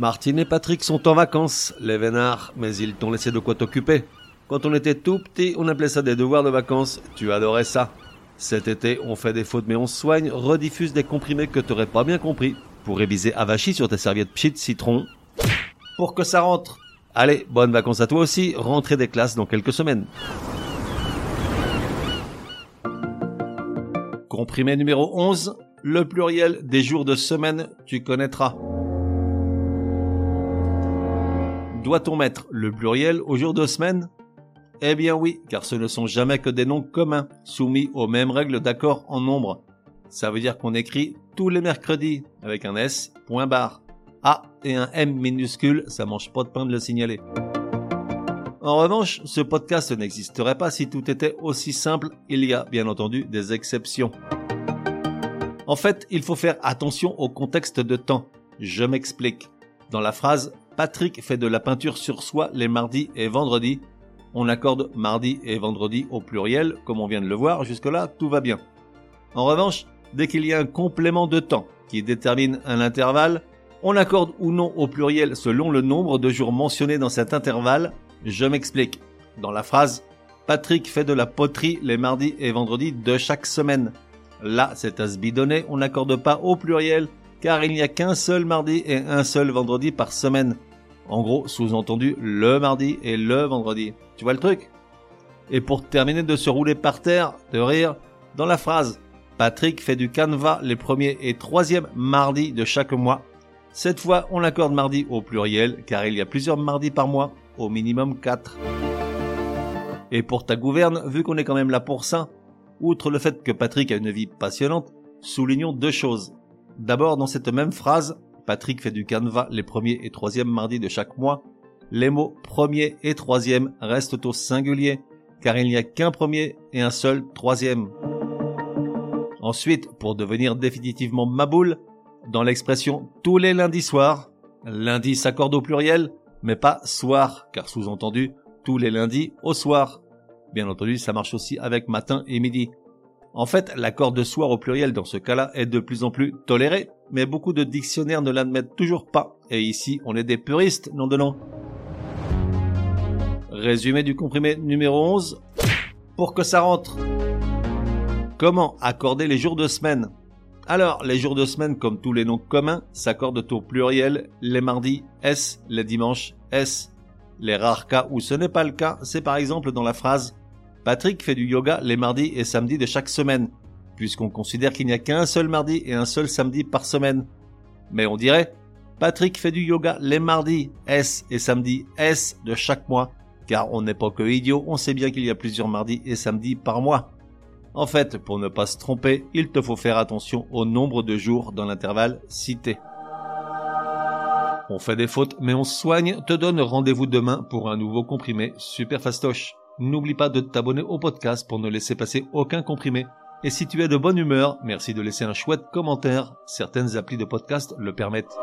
Martine et Patrick sont en vacances, les vénards, mais ils t'ont laissé de quoi t'occuper. Quand on était tout petit, on appelait ça des devoirs de vacances. Tu adorais ça. Cet été, on fait des fautes mais on soigne, rediffuse des comprimés que t'aurais pas bien compris. Pour réviser avachi sur tes serviettes pchit citron. Pour que ça rentre. Allez, bonnes vacances à toi aussi, rentrée des classes dans quelques semaines. Comprimé numéro 11, le pluriel des jours de semaine, tu connaîtras. Doit-on mettre le pluriel aux jours de semaine? Eh bien oui, car ce ne sont jamais que des noms communs, soumis aux mêmes règles d'accord en nombre. Ça veut dire qu'on écrit tous les mercredis avec un S, point barre. A et un M minuscule, ça mange pas de pain de le signaler. En revanche, ce podcast n'existerait pas si tout était aussi simple, il y a bien entendu des exceptions. En fait, il faut faire attention au contexte de temps. Je m'explique. Dans la phrase Patrick fait de la peinture sur soi les mardis et vendredis, on accorde mardi et vendredi au pluriel, comme on vient de le voir, jusque-là tout va bien. En revanche, dès qu'il y a un complément de temps qui détermine un intervalle, on accorde ou non au pluriel selon le nombre de jours mentionnés dans cet intervalle. Je m'explique. Dans la phrase Patrick fait de la poterie les mardis et vendredis de chaque semaine. Là, c'est à se bidonner, on n'accorde pas au pluriel car il n'y a qu'un seul mardi et un seul vendredi par semaine. En gros, sous-entendu, le mardi et le vendredi. Tu vois le truc? Et pour terminer de se rouler par terre, de rire, dans la phrase Patrick fait du canevas les premiers et troisièmes mardis de chaque mois. Cette fois, on accorde mardi au pluriel, car il y a plusieurs mardis par mois, au minimum 4. Et pour ta gouverne, vu qu'on est quand même là pour ça, outre le fait que Patrick a une vie passionnante, soulignons deux choses. D'abord, dans cette même phrase, Patrick fait du canevas les premiers et troisièmes mardis de chaque mois. Les mots premier et troisième restent au singulier, car il n'y a qu'un premier et un seul troisième. Ensuite, pour devenir définitivement maboule, dans l'expression tous les lundis soirs, lundi s'accorde au pluriel, mais pas soir, car sous-entendu tous les lundis au soir. Bien entendu, ça marche aussi avec matin et midi. En fait, l'accord de soir au pluriel dans ce cas-là est de plus en plus toléré, mais beaucoup de dictionnaires ne l'admettent toujours pas, et ici on est des puristes, non de nom. Résumé du comprimé numéro 11. Pour que ça rentre. Comment accorder les jours de semaine? Alors, les jours de semaine, comme tous les noms communs, s'accordent au pluriel les mardis S, les dimanches S. Les rares cas où ce n'est pas le cas, c'est par exemple dans la phrase Patrick fait du yoga les mardis et samedis de chaque semaine, puisqu'on considère qu'il n'y a qu'un seul mardi et un seul samedi par semaine. Mais on dirait, Patrick fait du yoga les mardis S et samedis S de chaque mois, car on n'est pas que idiot, on sait bien qu'il y a plusieurs mardis et samedis par mois. En fait, pour ne pas se tromper, il te faut faire attention au nombre de jours dans l'intervalle cité. On fait des fautes, mais on soigne, te donne rendez-vous demain pour un nouveau comprimé super fastoche. N'oublie pas de t'abonner au podcast pour ne laisser passer aucun comprimé. Et si tu es de bonne humeur, merci de laisser un chouette commentaire. Certaines applis de podcast le permettent.